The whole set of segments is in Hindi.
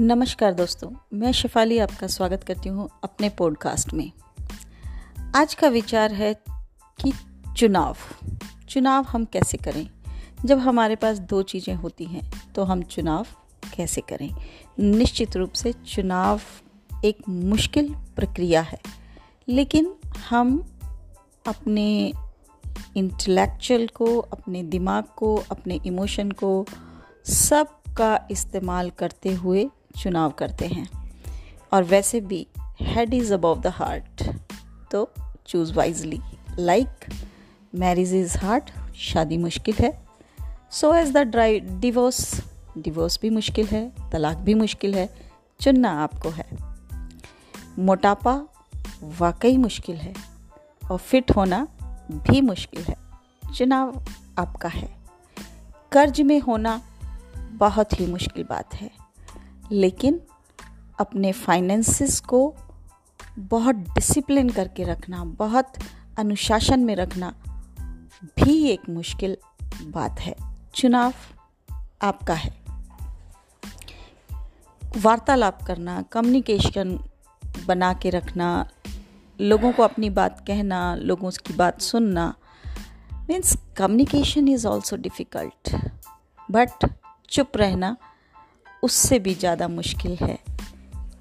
नमस्कार दोस्तों, मैं शिफाली आपका स्वागत करती हूँ अपने पॉडकास्ट में। आज का विचार है कि चुनाव चुनाव हम कैसे करें? जब हमारे पास दो चीज़ें होती हैं तो हम चुनाव कैसे करें? निश्चित रूप से चुनाव एक मुश्किल प्रक्रिया है, लेकिन हम अपने इंटेलेक्चुअल को, अपने दिमाग को, अपने इमोशन को सब का इस्तेमाल करते हुए चुनाव करते हैं। और वैसे भी head is above the heart तो choose wisely like marriage is hard शादी मुश्किल है। So as the dry divorce divorce भी मुश्किल है, तलाक भी मुश्किल है, चुनना आपको है। मोटापा वाकई मुश्किल है, और फिट होना भी मुश्किल है। चुनाव आपका है। कर्ज में होना बहुत ही मुश्किल बात है। लेकिन अपने फाइनेंसिस को बहुत डिसिप्लिन करके रखना, बहुत अनुशासन में रखना भी एक मुश्किल बात है। चुनाव आपका है। वार्तालाप करना कम्युनिकेशन बना के रखना, लोगों को अपनी बात कहना, लोगों की बात सुनना means communication is also difficult but चुप रहना उससे भी ज़्यादा मुश्किल है।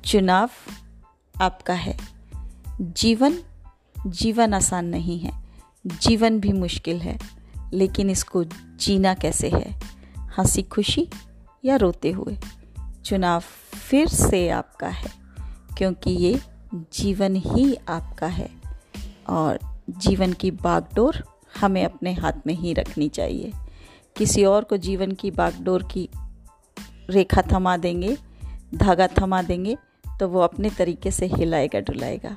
चुनाव आपका है। जीवन जीवन आसान नहीं है। जीवन भी मुश्किल है, लेकिन इसको जीना कैसे है? हँसी खुशी या रोते हुए? चुनाव फिर से आपका है, क्योंकि ये जीवन ही आपका है। और जीवन की बागडोर हमें अपने हाथ में ही रखनी चाहिए। किसी और को जीवन की बागडोर की रेखा थमा देंगे, धागा थमा देंगे तो वो अपने तरीके से हिलाएगा, डुलाएगा।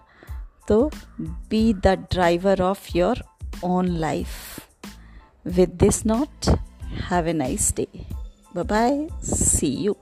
तो be the driver of your own life with this note have a nice day bye see you